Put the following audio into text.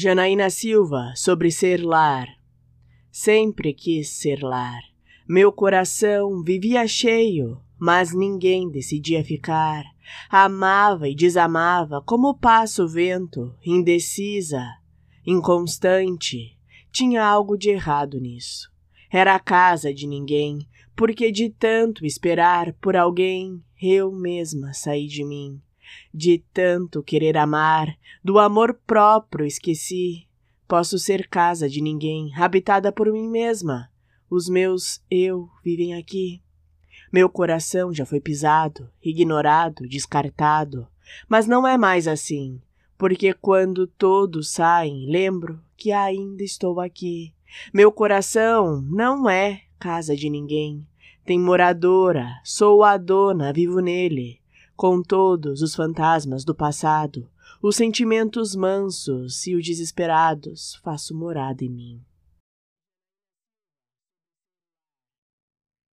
Janaína Silva, sobre ser lar. Sempre quis ser lar. Meu coração vivia cheio, mas ninguém decidia ficar. Amava e desamava como passa o vento, indecisa, inconstante. Tinha algo de errado nisso. Era a casa de ninguém, porque de tanto esperar por alguém, eu mesma saí de mim. De tanto querer amar, do amor próprio esqueci. Posso ser casa de ninguém, habitada por mim mesma. Os meus eu vivem aqui. Meu coração já foi pisado, ignorado, descartado. Mas não é mais assim, porque quando todos saem, lembro que ainda estou aqui. Meu coração não é casa de ninguém. Tem moradora, sou a dona, vivo nele, com todos os fantasmas do passado, os sentimentos mansos e os desesperados, faço morada em mim.